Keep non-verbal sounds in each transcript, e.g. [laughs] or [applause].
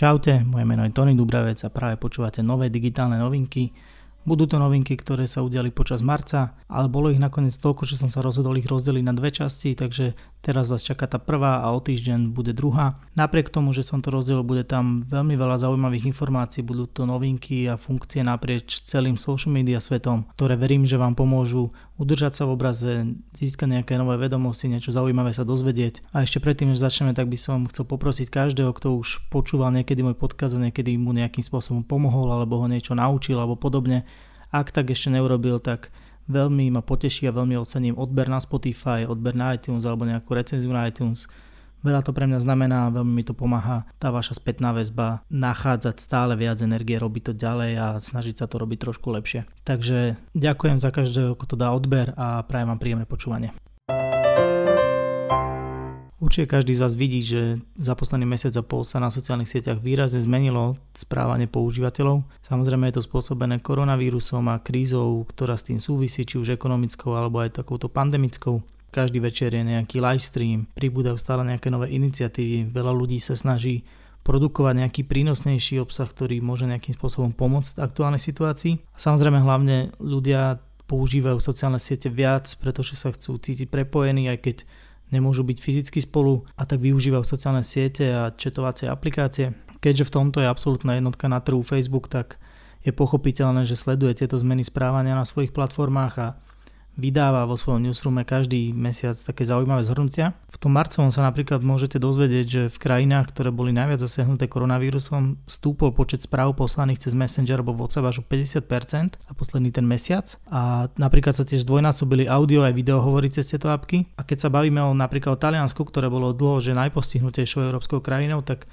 Čaute, moje meno je Tony Dubravec a práve počúvate nové digitálne novinky. Budú to novinky, ktoré sa udiali počas marca, ale bolo ich nakoniec toľko, že som sa rozhodol ich rozdeliť na dve časti, takže teraz vás čaká tá prvá a o týždeň bude druhá. Napriek tomu, že som to rozdelil, bude tam veľmi veľa zaujímavých informácií, budú to novinky a funkcie naprieč celým social media svetom, ktoré verím, že vám pomôžu udržať sa v obraze, získať nejaké nové vedomosti, niečo zaujímavé sa dozvedieť. A ešte predtým, než začneme, tak by som chcel poprosiť každého, kto už počúval niekedy môj podkaz a niekedy mu nejakým spôsobom pomohol alebo ho niečo naučil alebo podobne. Ak tak ešte neurobil, tak veľmi ma poteší a veľmi ocením odber na Spotify, odber na iTunes alebo nejakú recenziu na iTunes Veľa to pre mňa znamená veľmi mi to pomáha tá vaša spätná väzba nachádzať stále viac energie, robiť to ďalej a snažiť sa to robiť trošku lepšie. Takže ďakujem za každého, kto to dá odber a prajem vám príjemné počúvanie. Určite každý z vás vidí, že za posledný mesiac a pol sa na sociálnych sieťach výrazne zmenilo správanie používateľov. Samozrejme je to spôsobené koronavírusom a krízou, ktorá s tým súvisí, či už ekonomickou alebo aj takouto pandemickou. Každý večer je nejaký livestream, pribúdajú stále nejaké nové iniciatívy, veľa ľudí sa snaží produkovať nejaký prínosnejší obsah, ktorý môže nejakým spôsobom pomôcť aktuálnej situácii. A samozrejme hlavne ľudia používajú sociálne siete viac, pretože sa chcú cítiť prepojení, aj keď nemôžu byť fyzicky spolu a tak využívajú sociálne siete a četovacie aplikácie. Keďže v tomto je absolútna jednotka na trhu Facebook, tak je pochopiteľné, že sleduje tieto zmeny správania na svojich platformách a vydáva vo svojom newsroome každý mesiac také zaujímavé zhrnutia. V tom marcovom sa napríklad môžete dozvedieť, že v krajinách, ktoré boli najviac zasiahnuté koronavírusom, stúpol počet správ poslaných cez Messenger alebo WhatsApp až o 50% za posledný ten mesiac. A napríklad sa tiež dvojnásobili audio aj video hovorí cez tieto apky. A keď sa bavíme o napríklad o Taliansku, ktoré bolo dlho že najpostihnutejšou európskou krajinou, tak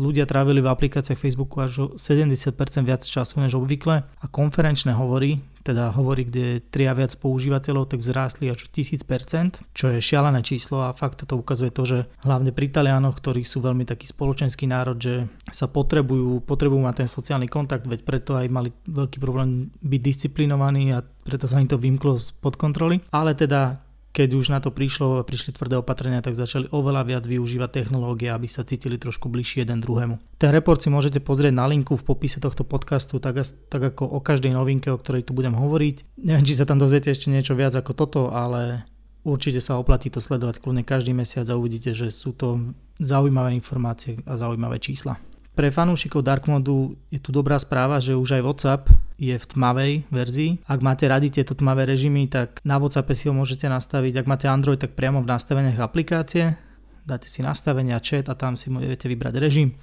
ľudia trávili v aplikáciách Facebooku až o 70% viac času než obvykle a konferenčné hovory, teda hovory, kde tria viac používateľov, tak vzrástli až o 1000%, čo je šialené číslo a fakt to ukazuje to, že hlavne pri Talianoch, ktorí sú veľmi taký spoločenský národ, že sa potrebujú, potrebujú mať ten sociálny kontakt, veď preto aj mali veľký problém byť disciplinovaní a preto sa im to vymklo spod kontroly. Ale teda keď už na to prišlo prišli tvrdé opatrenia, tak začali oveľa viac využívať technológie, aby sa cítili trošku bližšie jeden druhému. Ten report si môžete pozrieť na linku v popise tohto podcastu, tak, tak ako o každej novinke, o ktorej tu budem hovoriť. Neviem, či sa tam dozviete ešte niečo viac ako toto, ale určite sa oplatí to sledovať kľudne každý mesiac a uvidíte, že sú to zaujímavé informácie a zaujímavé čísla. Pre fanúšikov Dark Modu je tu dobrá správa, že už aj WhatsApp je v tmavej verzii. Ak máte radi tieto tmavé režimy, tak na WhatsApp si ho môžete nastaviť. Ak máte Android, tak priamo v nastaveniach aplikácie. Dáte si nastavenia, chat a tam si môžete vybrať režim.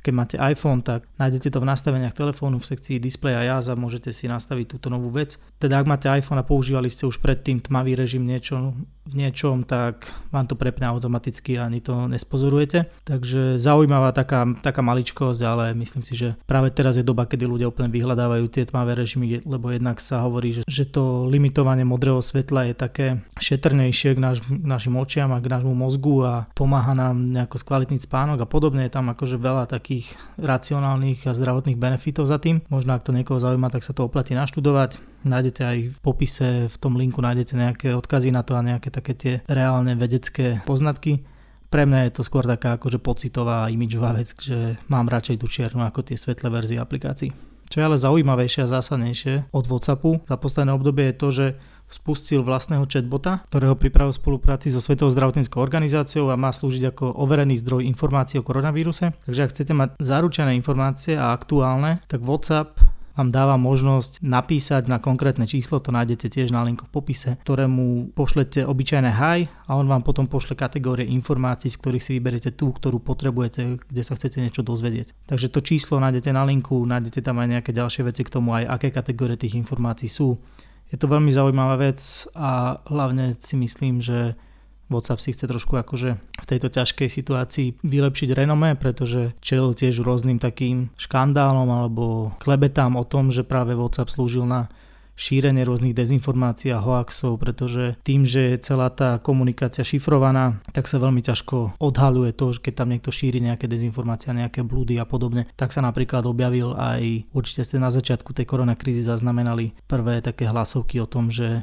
Keď máte iPhone, tak nájdete to v nastaveniach telefónu v sekcii display a jazz a môžete si nastaviť túto novú vec. Teda ak máte iPhone a používali ste už predtým tmavý režim niečo, v niečom, tak vám to prepne automaticky a ani to nespozorujete. Takže zaujímavá taká, taká maličkosť, ale myslím si, že práve teraz je doba, kedy ľudia úplne vyhľadávajú tie tmavé režimy, lebo jednak sa hovorí, že, že to limitovanie modrého svetla je také šetrnejšie k, naš, k našim očiam a k nášmu mozgu a pomáha nám nejako skvalitniť spánok a podobne. Je tam akože veľa takých racionálnych a zdravotných benefitov za tým. Možno ak to niekoho zaujíma, tak sa to oplatí naštudovať nájdete aj v popise, v tom linku nájdete nejaké odkazy na to a nejaké také tie reálne vedecké poznatky. Pre mňa je to skôr taká akože pocitová imidžová vec, že mám radšej tú čiernu ako tie svetlé verzie aplikácií. Čo je ale zaujímavejšie a zásadnejšie od WhatsAppu za posledné obdobie je to, že spustil vlastného chatbota, ktorého pripravil spolupráci so Svetovou zdravotníckou organizáciou a má slúžiť ako overený zdroj informácií o koronavíruse. Takže ak chcete mať zaručené informácie a aktuálne, tak WhatsApp vám dáva možnosť napísať na konkrétne číslo, to nájdete tiež na linku v popise, ktorému pošlete obyčajné hi a on vám potom pošle kategórie informácií, z ktorých si vyberiete tú, ktorú potrebujete, kde sa chcete niečo dozvedieť. Takže to číslo nájdete na linku, nájdete tam aj nejaké ďalšie veci k tomu, aj aké kategórie tých informácií sú. Je to veľmi zaujímavá vec a hlavne si myslím, že WhatsApp si chce trošku akože v tejto ťažkej situácii vylepšiť renome, pretože čel tiež rôznym takým škandálom alebo klebetám o tom, že práve WhatsApp slúžil na šírenie rôznych dezinformácií a hoaxov, pretože tým, že je celá tá komunikácia šifrovaná, tak sa veľmi ťažko odhaluje to, keď tam niekto šíri nejaké dezinformácie, nejaké blúdy a podobne. Tak sa napríklad objavil aj, určite ste na začiatku tej koronakrízy zaznamenali prvé také hlasovky o tom, že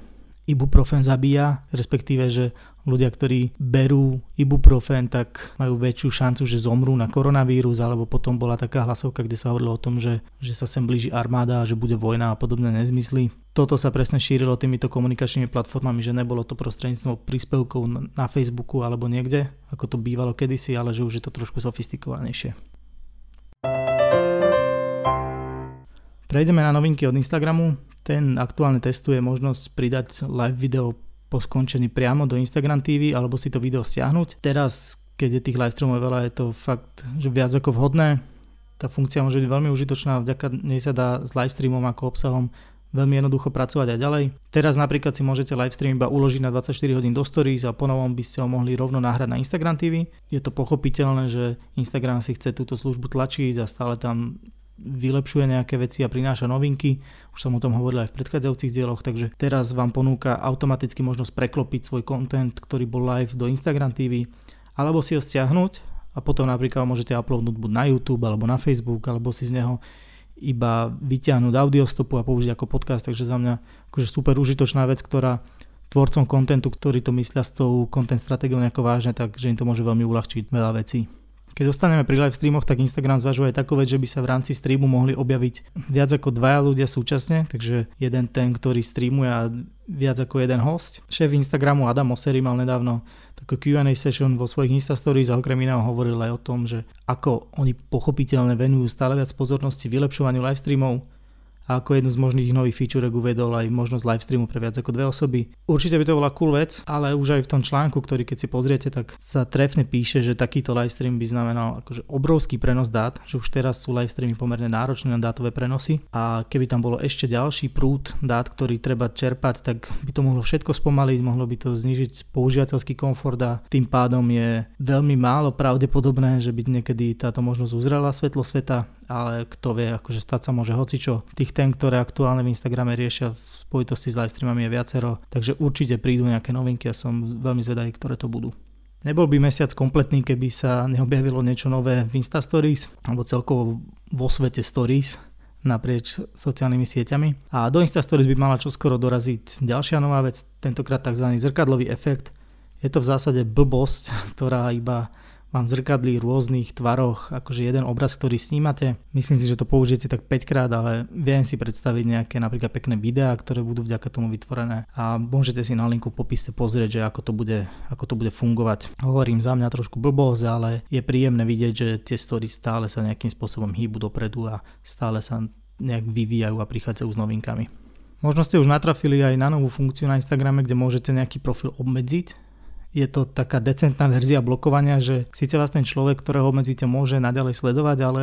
ibuprofen zabíja, respektíve, že ľudia, ktorí berú ibuprofen, tak majú väčšiu šancu, že zomrú na koronavírus, alebo potom bola taká hlasovka, kde sa hovorilo o tom, že, že sa sem blíži armáda a že bude vojna a podobné nezmysly. Toto sa presne šírilo týmito komunikačnými platformami, že nebolo to prostredníctvom príspevkov na Facebooku alebo niekde, ako to bývalo kedysi, ale že už je to trošku sofistikovanejšie. Prejdeme na novinky od Instagramu. Ten aktuálne testuje možnosť pridať live video po skončení priamo do Instagram TV alebo si to video stiahnuť. Teraz, keď je tých live streamov veľa, je to fakt že viac ako vhodné. Tá funkcia môže byť veľmi užitočná, vďaka nej sa dá s live streamom ako obsahom veľmi jednoducho pracovať aj ďalej. Teraz napríklad si môžete live stream iba uložiť na 24 hodín do stories a ponovom by ste ho mohli rovno nahrať na Instagram TV. Je to pochopiteľné, že Instagram si chce túto službu tlačiť a stále tam vylepšuje nejaké veci a prináša novinky. Už som o tom hovoril aj v predchádzajúcich dieloch, takže teraz vám ponúka automaticky možnosť preklopiť svoj content, ktorý bol live do Instagram TV, alebo si ho stiahnuť a potom napríklad môžete uploadnúť buď na YouTube alebo na Facebook, alebo si z neho iba vyťahnuť audiostopu a použiť ako podcast, takže za mňa akože super užitočná vec, ktorá tvorcom kontentu, ktorí to myslia s tou content stratégiou nejako vážne, takže im to môže veľmi uľahčiť veľa vecí. Keď dostaneme pri live streamoch, tak Instagram zvažuje takú vec, že by sa v rámci streamu mohli objaviť viac ako dvaja ľudia súčasne, takže jeden ten, ktorý streamuje a viac ako jeden host. Šéf Instagramu Adam Mosseri mal nedávno takú Q&A session vo svojich Insta Stories a okrem iného hovoril aj o tom, že ako oni pochopiteľne venujú stále viac pozornosti vylepšovaniu live streamov, a ako jednu z možných nových featurek uvedol aj možnosť live streamu pre viac ako dve osoby. Určite by to bola cool vec, ale už aj v tom článku, ktorý keď si pozriete, tak sa trefne píše, že takýto live stream by znamenal akože obrovský prenos dát, že už teraz sú live streamy pomerne náročné na dátové prenosy a keby tam bolo ešte ďalší prúd dát, ktorý treba čerpať, tak by to mohlo všetko spomaliť, mohlo by to znižiť používateľský komfort a tým pádom je veľmi málo pravdepodobné, že by niekedy táto možnosť uzrela svetlo sveta, ale kto vie, akože stať sa môže hocičo. Tých tém, ktoré aktuálne v Instagrame riešia v spojitosti s live streamami je viacero, takže určite prídu nejaké novinky a som veľmi zvedavý, ktoré to budú. Nebol by mesiac kompletný, keby sa neobjavilo niečo nové v Insta Stories, alebo celkovo vo svete Stories naprieč sociálnymi sieťami. A do Insta Stories by mala čoskoro doraziť ďalšia nová vec, tentokrát tzv. zrkadlový efekt. Je to v zásade blbosť, [laughs] ktorá iba vám zrkadlí v rôznych tvaroch, akože jeden obraz, ktorý snímate. Myslím si, že to použijete tak 5 krát, ale viem si predstaviť nejaké napríklad pekné videá, ktoré budú vďaka tomu vytvorené a môžete si na linku v popise pozrieť, že ako to bude, ako to bude fungovať. Hovorím za mňa trošku blbosť, ale je príjemné vidieť, že tie story stále sa nejakým spôsobom hýbu dopredu a stále sa nejak vyvíjajú a prichádzajú s novinkami. Možno ste už natrafili aj na novú funkciu na Instagrame, kde môžete nejaký profil obmedziť je to taká decentná verzia blokovania, že síce vás ten človek, ktorého obmedzíte, môže naďalej sledovať, ale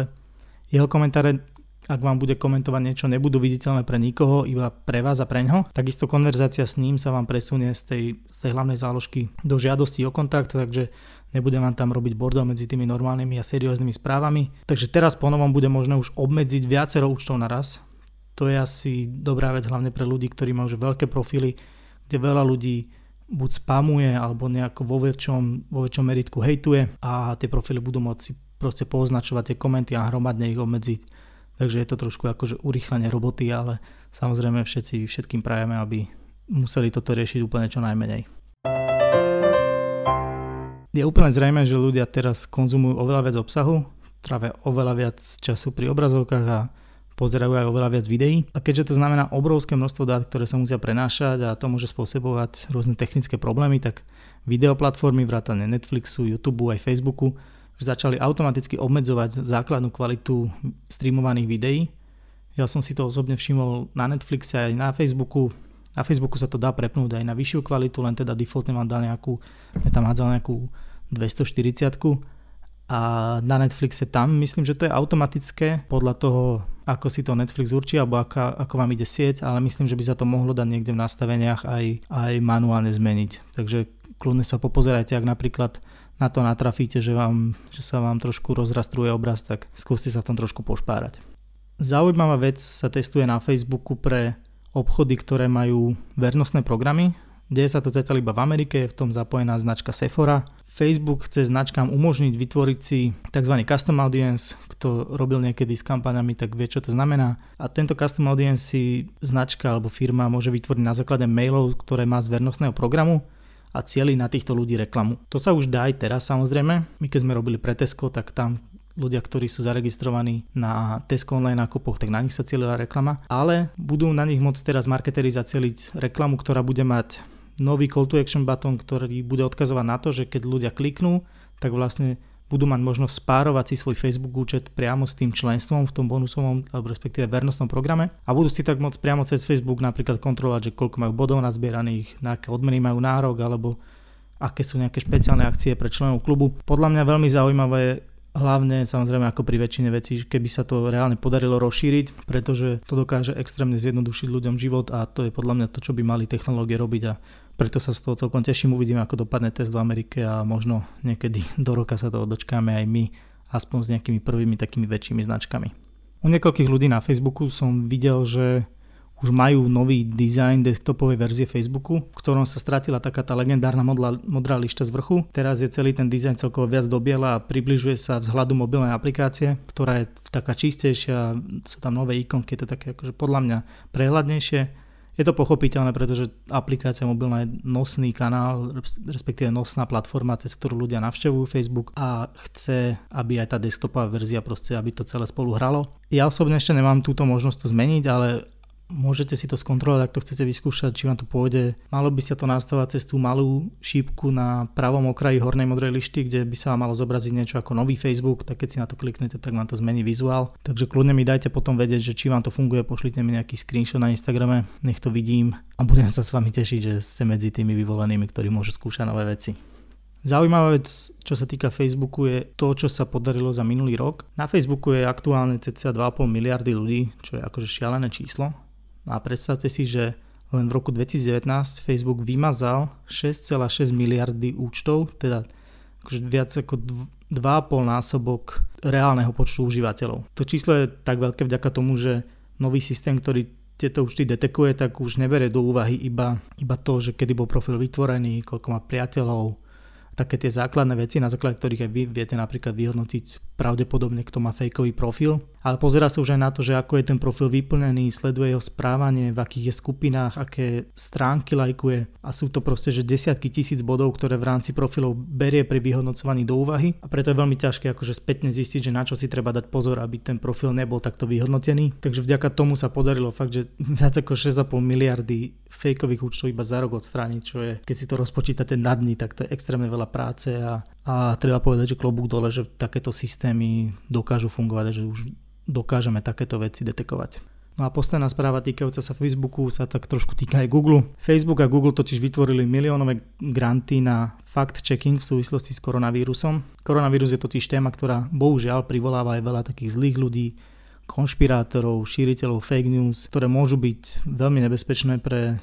jeho komentáre ak vám bude komentovať niečo, nebudú viditeľné pre nikoho, iba pre vás a pre ňo. Takisto konverzácia s ním sa vám presunie z tej, z tej hlavnej záložky do žiadosti o kontakt, takže nebude vám tam robiť bordel medzi tými normálnymi a serióznymi správami. Takže teraz po novom bude možné už obmedziť viacero účtov naraz. To je asi dobrá vec hlavne pre ľudí, ktorí majú veľké profily, kde veľa ľudí buď spamuje alebo nejako vo väčšom, vo väčšom meritku hejtuje a tie profily budú môcť proste poznačovať tie komenty a hromadne ich obmedziť. Takže je to trošku akože urychlenie roboty, ale samozrejme všetci všetkým prajeme, aby museli toto riešiť úplne čo najmenej. Je úplne zrejme, že ľudia teraz konzumujú oveľa viac obsahu, trávia oveľa viac času pri obrazovkách a pozerajú aj oveľa viac videí. A keďže to znamená obrovské množstvo dát, ktoré sa musia prenášať a to môže spôsobovať rôzne technické problémy, tak videoplatformy vrátane Netflixu, YouTube aj Facebooku začali automaticky obmedzovať základnú kvalitu streamovaných videí. Ja som si to osobne všimol na Netflixe aj na Facebooku. Na Facebooku sa to dá prepnúť aj na vyššiu kvalitu, len teda defaultne vám dá nejakú, ja tam hádzal nejakú 240 a na Netflixe tam myslím, že to je automatické podľa toho, ako si to Netflix určí alebo ako, ako vám ide sieť, ale myslím, že by sa to mohlo dať niekde v nastaveniach aj, aj manuálne zmeniť. Takže kľudne sa popozerajte, ak napríklad na to natrafíte, že, vám, že sa vám trošku rozrastruje obraz, tak skúste sa tam trošku pošpárať. Zaujímavá vec sa testuje na Facebooku pre obchody, ktoré majú vernostné programy, Deje sa to zatiaľ iba v Amerike, je v tom zapojená značka Sephora. Facebook chce značkám umožniť vytvoriť si tzv. custom audience, kto robil niekedy s kampaňami, tak vie, čo to znamená. A tento custom audience si značka alebo firma môže vytvoriť na základe mailov, ktoré má z vernostného programu a cieli na týchto ľudí reklamu. To sa už dá aj teraz samozrejme. My keď sme robili pre Tesco, tak tam ľudia, ktorí sú zaregistrovaní na Tesco online nákupoch, tak na nich sa cieľila reklama, ale budú na nich môcť teraz marketéri zacieliť reklamu, ktorá bude mať nový call to action button, ktorý bude odkazovať na to, že keď ľudia kliknú, tak vlastne budú mať možnosť spárovať si svoj Facebook účet priamo s tým členstvom v tom bonusovom alebo respektíve vernostnom programe a budú si tak môcť priamo cez Facebook napríklad kontrolovať, že koľko majú bodov nazbieraných, na aké odmeny majú nárok alebo aké sú nejaké špeciálne akcie pre členov klubu. Podľa mňa veľmi zaujímavé Hlavne samozrejme ako pri väčšine vecí, keby sa to reálne podarilo rozšíriť, pretože to dokáže extrémne zjednodušiť ľuďom život a to je podľa mňa to, čo by mali technológie robiť a preto sa z toho celkom teším, uvidíme ako dopadne test v Amerike a možno niekedy [laughs] do roka sa toho dočkáme aj my, aspoň s nejakými prvými takými väčšími značkami. U niekoľkých ľudí na Facebooku som videl, že už majú nový dizajn desktopovej verzie Facebooku, v ktorom sa stratila taká tá legendárna modla, modrá lišta z vrchu. Teraz je celý ten dizajn celkovo viac dobiela a približuje sa vzhľadu mobilnej aplikácie, ktorá je taká čistejšia, sú tam nové ikonky, je to také akože podľa mňa prehľadnejšie. Je to pochopiteľné, pretože aplikácia mobilná je nosný kanál, respektíve nosná platforma, cez ktorú ľudia navštevujú Facebook a chce, aby aj tá desktopová verzia proste, aby to celé spolu hralo. Ja osobne ešte nemám túto možnosť to zmeniť, ale Môžete si to skontrolovať, ak to chcete vyskúšať, či vám to pôjde. Malo by sa to nastavať cez tú malú šípku na pravom okraji hornej modrej lišty, kde by sa vám malo zobraziť niečo ako nový Facebook, tak keď si na to kliknete, tak vám to zmení vizuál. Takže kľudne mi dajte potom vedieť, že či vám to funguje, pošlite mi nejaký screenshot na Instagrame, nech to vidím a budem sa s vami tešiť, že ste medzi tými vyvolenými, ktorí môžu skúšať nové veci. Zaujímavá vec, čo sa týka Facebooku, je to, čo sa podarilo za minulý rok. Na Facebooku je aktuálne cca 2,5 miliardy ľudí, čo je akože šialené číslo. A predstavte si, že len v roku 2019 Facebook vymazal 6,6 miliardy účtov, teda akože viac ako 2,5 násobok reálneho počtu užívateľov. To číslo je tak veľké vďaka tomu, že nový systém, ktorý tieto účty detekuje, tak už nebere do úvahy iba, iba to, že kedy bol profil vytvorený, koľko má priateľov, také tie základné veci, na základe ktorých aj vy viete napríklad vyhodnotiť pravdepodobne, kto má fejkový profil. Ale pozera sa už aj na to, že ako je ten profil vyplnený, sleduje jeho správanie, v akých je skupinách, aké stránky lajkuje a sú to proste, že desiatky tisíc bodov, ktoré v rámci profilov berie pri vyhodnocovaní do úvahy a preto je veľmi ťažké akože spätne zistiť, že na čo si treba dať pozor, aby ten profil nebol takto vyhodnotený. Takže vďaka tomu sa podarilo fakt, že [laughs] viac ako 6,5 miliardy fejkových účtov iba za rok odstrániť, čo je, keď si to rozpočítate na dny, tak to je extrémne veľa práce a, a treba povedať, že klobúk dole, že takéto systémy dokážu fungovať, že už dokážeme takéto veci detekovať. No a posledná správa týkajúca sa Facebooku sa tak trošku týka aj Google. Facebook a Google totiž vytvorili miliónové granty na fact-checking v súvislosti s koronavírusom. Koronavírus je totiž téma, ktorá bohužiaľ privoláva aj veľa takých zlých ľudí, konšpirátorov, šíriteľov fake news, ktoré môžu byť veľmi nebezpečné pre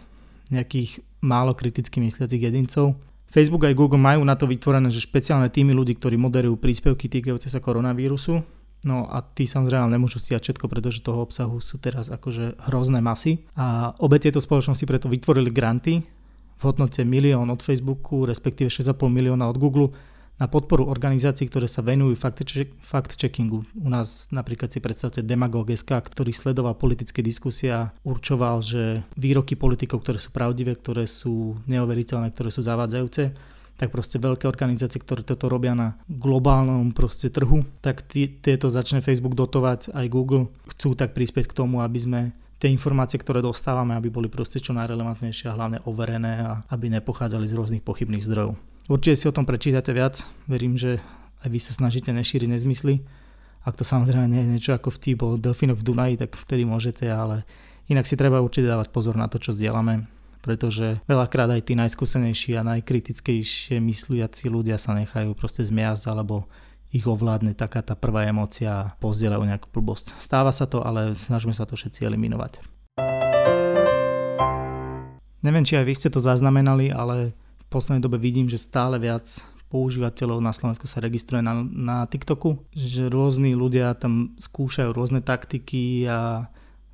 nejakých málo kriticky mysliacich jedincov. Facebook aj Google majú na to vytvorené, že špeciálne týmy ľudí, ktorí moderujú príspevky týkajúce sa koronavírusu. No a tí samozrejme nemôžu stiať všetko, pretože toho obsahu sú teraz akože hrozné masy. A obe tieto spoločnosti preto vytvorili granty v hodnote milión od Facebooku, respektíve 6,5 milióna od Google na podporu organizácií, ktoré sa venujú fact-checkingu. U nás napríklad si predstavte Demagog.sk, ktorý sledoval politické diskusie a určoval, že výroky politikov, ktoré sú pravdivé, ktoré sú neoveriteľné, ktoré sú zavádzajúce, tak proste veľké organizácie, ktoré toto robia na globálnom proste trhu, tak tieto začne Facebook dotovať aj Google. Chcú tak prispieť k tomu, aby sme tie informácie, ktoré dostávame, aby boli proste čo najrelevantnejšie a hlavne overené a aby nepochádzali z rôznych pochybných zdrojov. Určite si o tom prečítate viac, verím, že aj vy sa snažíte nešíriť nezmysly. Ak to samozrejme nie je niečo ako vtip o delfínoch v Dunaji, tak vtedy môžete, ale inak si treba určite dávať pozor na to, čo zdieľame, pretože veľakrát aj tí najskúsenejší a najkritickejšie mysliaci ľudia sa nechajú proste zmiasť alebo ich ovládne taká tá prvá emócia a pozdieľajú nejakú blbosť. Stáva sa to, ale snažíme sa to všetci eliminovať. Neviem, či aj vy ste to zaznamenali, ale poslednej dobe vidím, že stále viac používateľov na Slovensku sa registruje na, na TikToku, že rôzni ľudia tam skúšajú rôzne taktiky a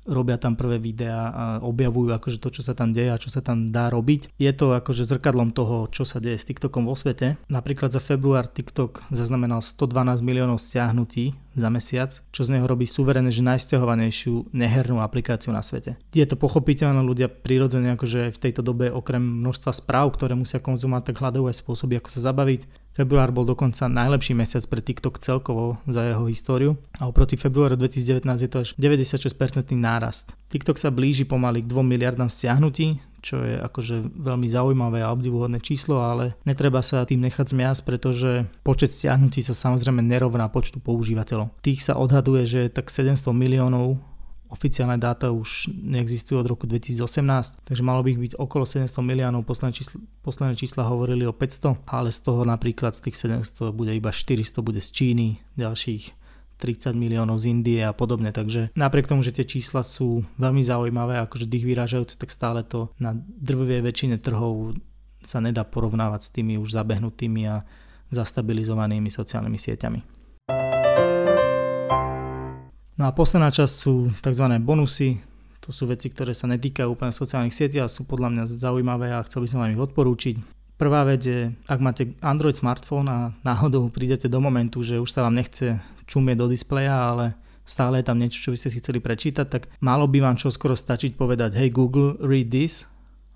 robia tam prvé videá a objavujú akože to, čo sa tam deje a čo sa tam dá robiť. Je to akože zrkadlom toho, čo sa deje s TikTokom vo svete. Napríklad za február TikTok zaznamenal 112 miliónov stiahnutí za mesiac, čo z neho robí suverénne, že najstiahovanejšiu nehernú aplikáciu na svete. Je to pochopiteľné, ľudia prirodzene akože v tejto dobe okrem množstva správ, ktoré musia konzumovať, tak hľadajú aj spôsoby, ako sa zabaviť. Február bol dokonca najlepší mesiac pre TikTok celkovo za jeho históriu a oproti februáru 2019 je to až 96% nárast. TikTok sa blíži pomaly k 2 miliardám stiahnutí, čo je akože veľmi zaujímavé a obdivuhodné číslo, ale netreba sa tým nechať zmiasť, pretože počet stiahnutí sa samozrejme nerovná počtu používateľov. Tých sa odhaduje, že tak 700 miliónov Oficiálne dáta už neexistujú od roku 2018, takže malo by ich byť okolo 700 miliónov, posledné čísla, posledné čísla hovorili o 500, ale z toho napríklad z tých 700 bude iba 400 bude z Číny, ďalších 30 miliónov z Indie a podobne, takže napriek tomu, že tie čísla sú veľmi zaujímavé, akože dých vyrážajúce, tak stále to na drvivej väčšine trhov sa nedá porovnávať s tými už zabehnutými a zastabilizovanými sociálnymi sieťami. No a posledná časť sú tzv. bonusy. To sú veci, ktoré sa netýkajú úplne sociálnych sietí a sú podľa mňa zaujímavé a chcel by som vám ich odporúčiť. Prvá vec je, ak máte Android smartfón a náhodou prídete do momentu, že už sa vám nechce čumieť do displeja, ale stále je tam niečo, čo by ste si chceli prečítať, tak malo by vám čo skoro stačiť povedať hej Google, read this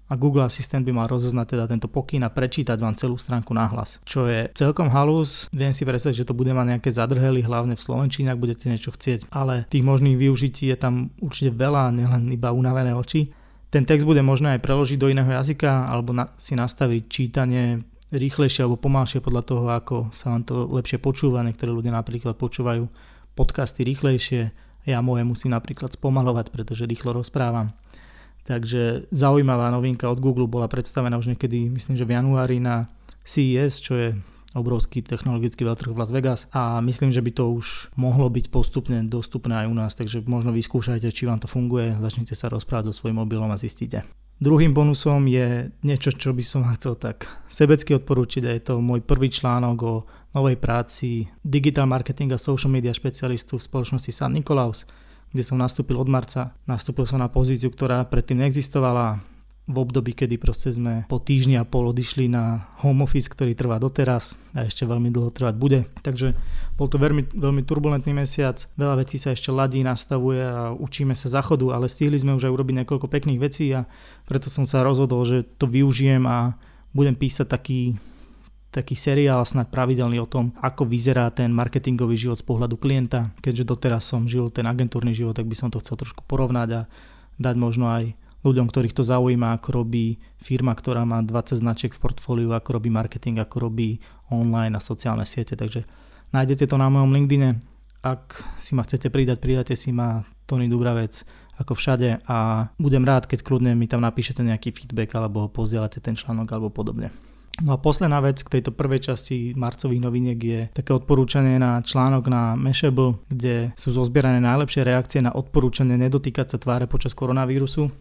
a Google Assistant by mal rozoznať teda tento pokyn a prečítať vám celú stránku nahlas. Čo je celkom halus, viem si predstaviť, že to bude mať nejaké zadrhely, hlavne v Slovenčine, ak budete niečo chcieť, ale tých možných využití je tam určite veľa, nielen iba unavené oči. Ten text bude možné aj preložiť do iného jazyka alebo na, si nastaviť čítanie rýchlejšie alebo pomalšie podľa toho, ako sa vám to lepšie počúva. Niektorí ľudia napríklad počúvajú podcasty rýchlejšie, ja moje musím napríklad spomalovať, pretože rýchlo rozprávam. Takže zaujímavá novinka od Google bola predstavená už niekedy, myslím, že v januári na CES, čo je obrovský technologický veľtrh v Las Vegas a myslím, že by to už mohlo byť postupne dostupné aj u nás, takže možno vyskúšajte, či vám to funguje, začnite sa rozprávať so svojím mobilom a zistíte. Druhým bonusom je niečo, čo by som [laughs] chcel tak sebecky odporúčiť a je to môj prvý článok o novej práci Digital Marketing a Social Media špecialistu v spoločnosti San Nikolaus kde som nastúpil od marca. Nastúpil som na pozíciu, ktorá predtým neexistovala v období, kedy proste sme po týždni a pol odišli na home office, ktorý trvá doteraz a ešte veľmi dlho trvať bude. Takže bol to veľmi, veľmi turbulentný mesiac, veľa vecí sa ešte ladí, nastavuje a učíme sa zachodu, ale stihli sme už aj urobiť niekoľko pekných vecí a preto som sa rozhodol, že to využijem a budem písať taký taký seriál snad pravidelný o tom, ako vyzerá ten marketingový život z pohľadu klienta. Keďže doteraz som žil ten agentúrny život, tak by som to chcel trošku porovnať a dať možno aj ľuďom, ktorých to zaujíma, ako robí firma, ktorá má 20 značiek v portfóliu, ako robí marketing, ako robí online a sociálne siete. Takže nájdete to na mojom LinkedIne. Ak si ma chcete pridať, pridáte si ma Tony Dubravec ako všade a budem rád, keď kľudne mi tam napíšete nejaký feedback alebo pozdielate ten článok alebo podobne. No a posledná vec k tejto prvej časti marcových noviniek je také odporúčanie na článok na Mashable, kde sú zozbierané najlepšie reakcie na odporúčanie nedotýkať sa tváre počas koronavírusu.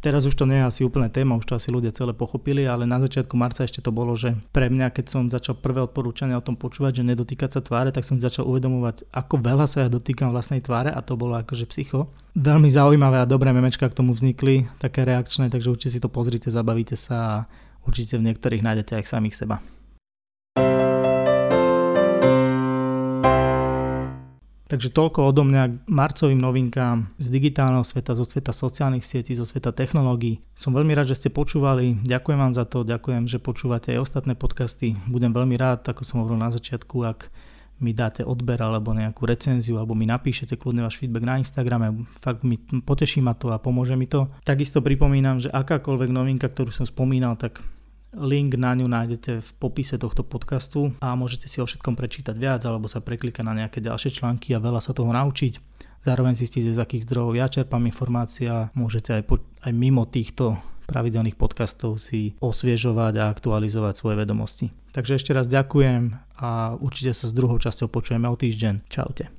Teraz už to nie je asi úplne téma, už to asi ľudia celé pochopili, ale na začiatku marca ešte to bolo, že pre mňa, keď som začal prvé odporúčanie o tom počúvať, že nedotýkať sa tváre, tak som začal uvedomovať, ako veľa sa ja dotýkam vlastnej tváre a to bolo akože psycho. Veľmi zaujímavé a dobré memečka k tomu vznikli, také reakčné, takže určite si to pozrite, zabavíte sa a Určite v niektorých nájdete aj samých seba. Takže toľko odo mňa k marcovým novinkám z digitálneho sveta, zo sveta sociálnych sietí, zo sveta technológií. Som veľmi rád, že ste počúvali, ďakujem vám za to, ďakujem, že počúvate aj ostatné podcasty. Budem veľmi rád, ako som hovoril na začiatku, ak mi dáte odber alebo nejakú recenziu alebo mi napíšete kľudne váš feedback na Instagrame, fakt mi poteší ma to a pomôže mi to. Takisto pripomínam, že akákoľvek novinka, ktorú som spomínal, tak Link na ňu nájdete v popise tohto podcastu a môžete si o všetkom prečítať viac alebo sa preklikať na nejaké ďalšie články a veľa sa toho naučiť. Zároveň zistíte, z akých zdrojov ja čerpám informácia, môžete aj, po, aj mimo týchto pravidelných podcastov si osviežovať a aktualizovať svoje vedomosti. Takže ešte raz ďakujem a určite sa s druhou časťou počujeme o týždeň. Čaute.